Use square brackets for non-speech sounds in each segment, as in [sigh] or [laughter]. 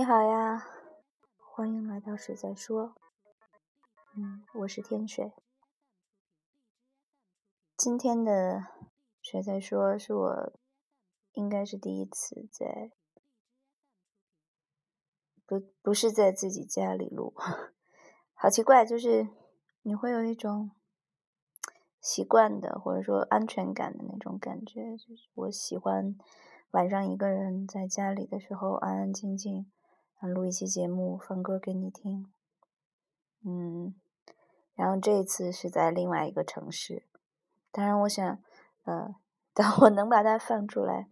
你好呀，欢迎来到水在说。嗯，我是天水。今天的水在说是我应该是第一次在，不不是在自己家里录，[laughs] 好奇怪，就是你会有一种习惯的或者说安全感的那种感觉，就是我喜欢晚上一个人在家里的时候安安静静。录一期节目，放歌给你听。嗯，然后这一次是在另外一个城市。当然，我想，呃，等我能把它放出来，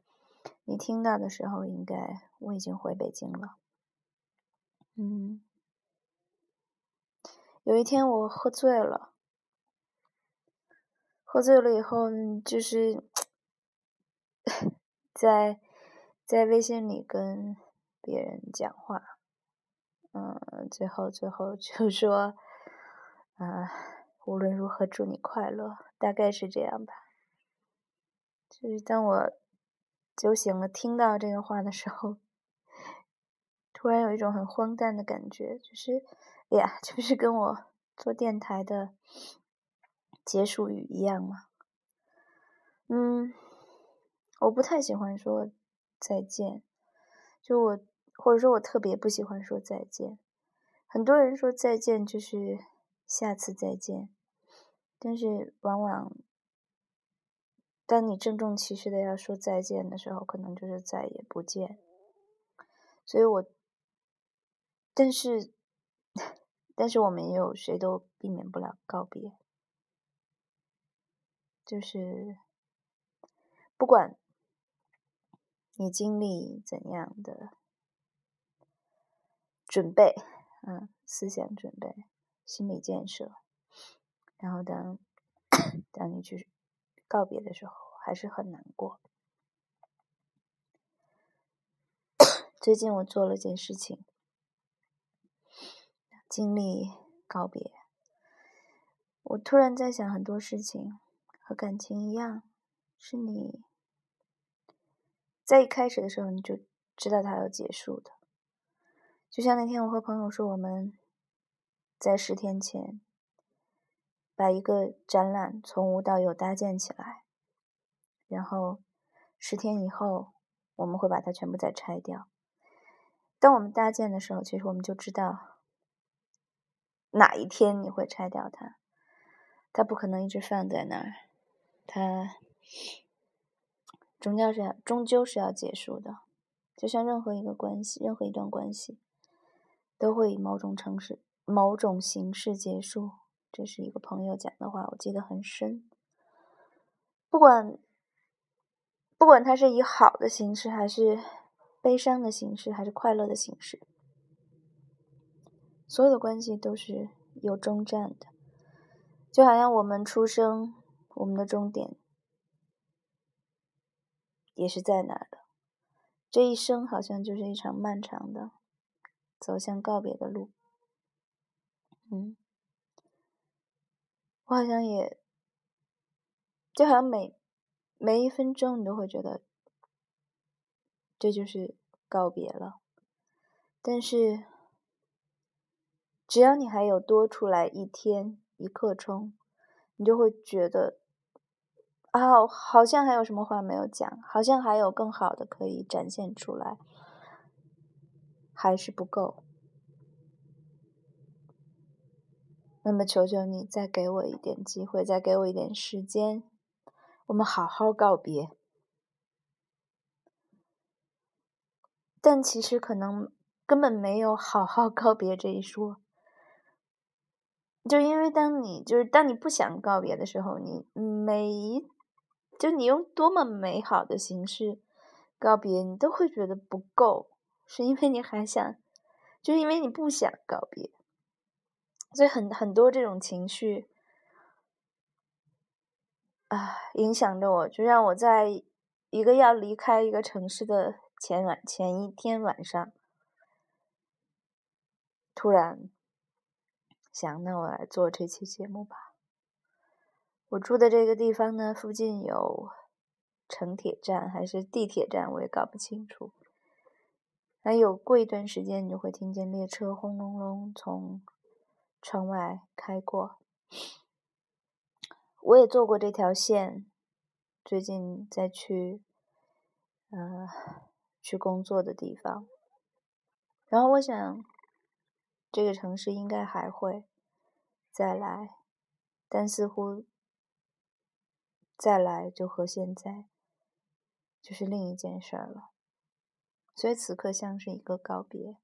你听到的时候，应该我已经回北京了。嗯，有一天我喝醉了，喝醉了以后，就是 [laughs] 在在微信里跟。别人讲话，嗯，最后最后就说，啊，无论如何祝你快乐，大概是这样吧。就是当我酒醒了听到这个话的时候，突然有一种很荒诞的感觉，就是，哎呀，就是跟我做电台的结束语一样嘛。嗯，我不太喜欢说再见，就我。或者说我特别不喜欢说再见，很多人说再见就是下次再见，但是往往当你郑重其事的要说再见的时候，可能就是再也不见。所以我，但是，但是我们也有谁都避免不了告别，就是不管你经历怎样的。准备，嗯，思想准备，心理建设，然后当 [coughs] 当你去告别的时候，还是很难过。最近我做了件事情，经历告别，我突然在想，很多事情和感情一样，是你在一开始的时候你就知道它要结束的。就像那天我和朋友说，我们在十天前把一个展览从无到有搭建起来，然后十天以后我们会把它全部再拆掉。当我们搭建的时候，其实我们就知道哪一天你会拆掉它，它不可能一直放在那儿，它终究是要终究是要结束的，就像任何一个关系，任何一段关系。都会以某种城市、某种形式结束。这是一个朋友讲的话，我记得很深。不管不管它是以好的形式，还是悲伤的形式，还是快乐的形式，所有的关系都是有终站的。就好像我们出生，我们的终点也是在哪儿的。这一生好像就是一场漫长的。走向告别的路，嗯，我好像也，就好像每每一分钟你都会觉得这就是告别了，但是只要你还有多出来一天一刻钟，你就会觉得啊，好像还有什么话没有讲，好像还有更好的可以展现出来。还是不够，那么求求你再给我一点机会，再给我一点时间，我们好好告别。但其实可能根本没有好好告别这一说，就因为当你就是当你不想告别的时候，你每一就你用多么美好的形式告别，你都会觉得不够。是因为你还想，就是因为你不想告别，所以很很多这种情绪啊，影响着我，就让我在一个要离开一个城市的前晚前一天晚上，突然想，那我来做这期节目吧。我住的这个地方呢，附近有城铁站还是地铁站，我也搞不清楚。还有过一段时间，你就会听见列车轰隆隆从窗外开过。我也坐过这条线，最近在去，呃，去工作的地方。然后我想，这个城市应该还会再来，但似乎再来就和现在就是另一件事了。所以此刻像是一个告别，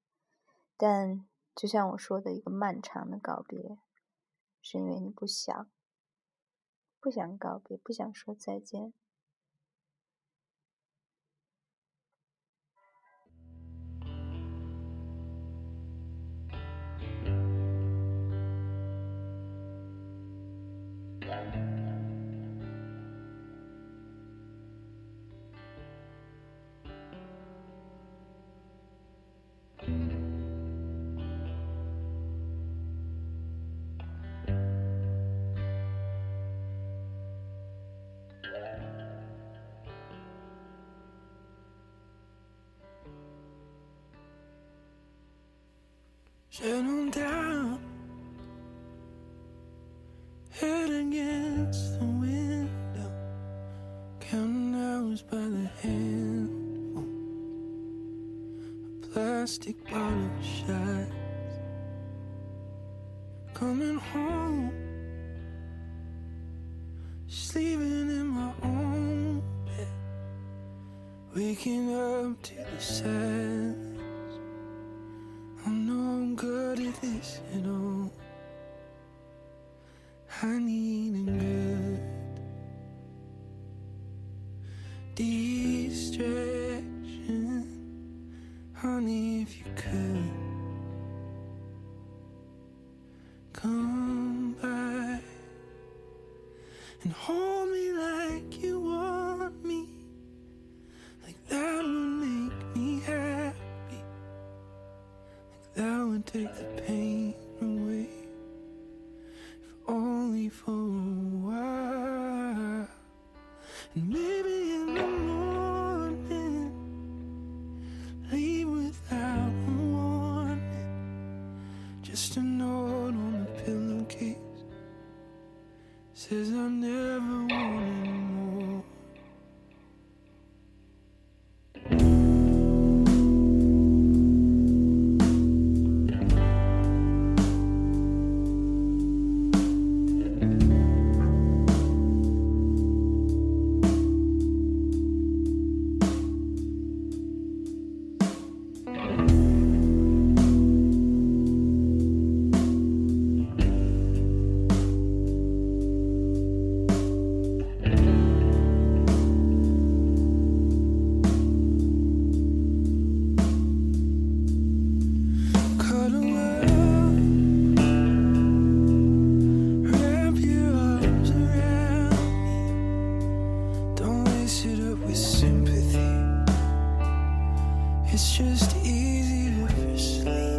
但就像我说的一个漫长的告别，是因为你不想。不想告别，不想说再见。Settle down, head against the window, counting hours by the handful. A plastic bottle shots. Take the pain away, if only for a while. And maybe in the morning, leave without a warning. Just a note on the pillowcase says I never wanted It's just easier for sleep.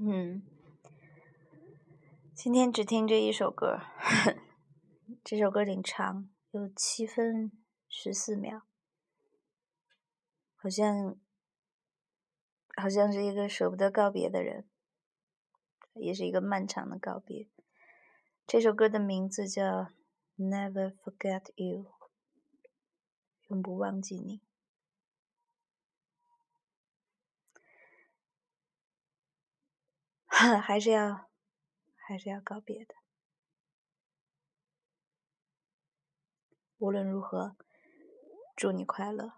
嗯，今天只听这一首歌，[laughs] 这首歌挺长，有七分十四秒，好像好像是一个舍不得告别的人，也是一个漫长的告别。这首歌的名字叫《Never Forget You》，永不忘记你。还是要，还是要告别的。无论如何，祝你快乐。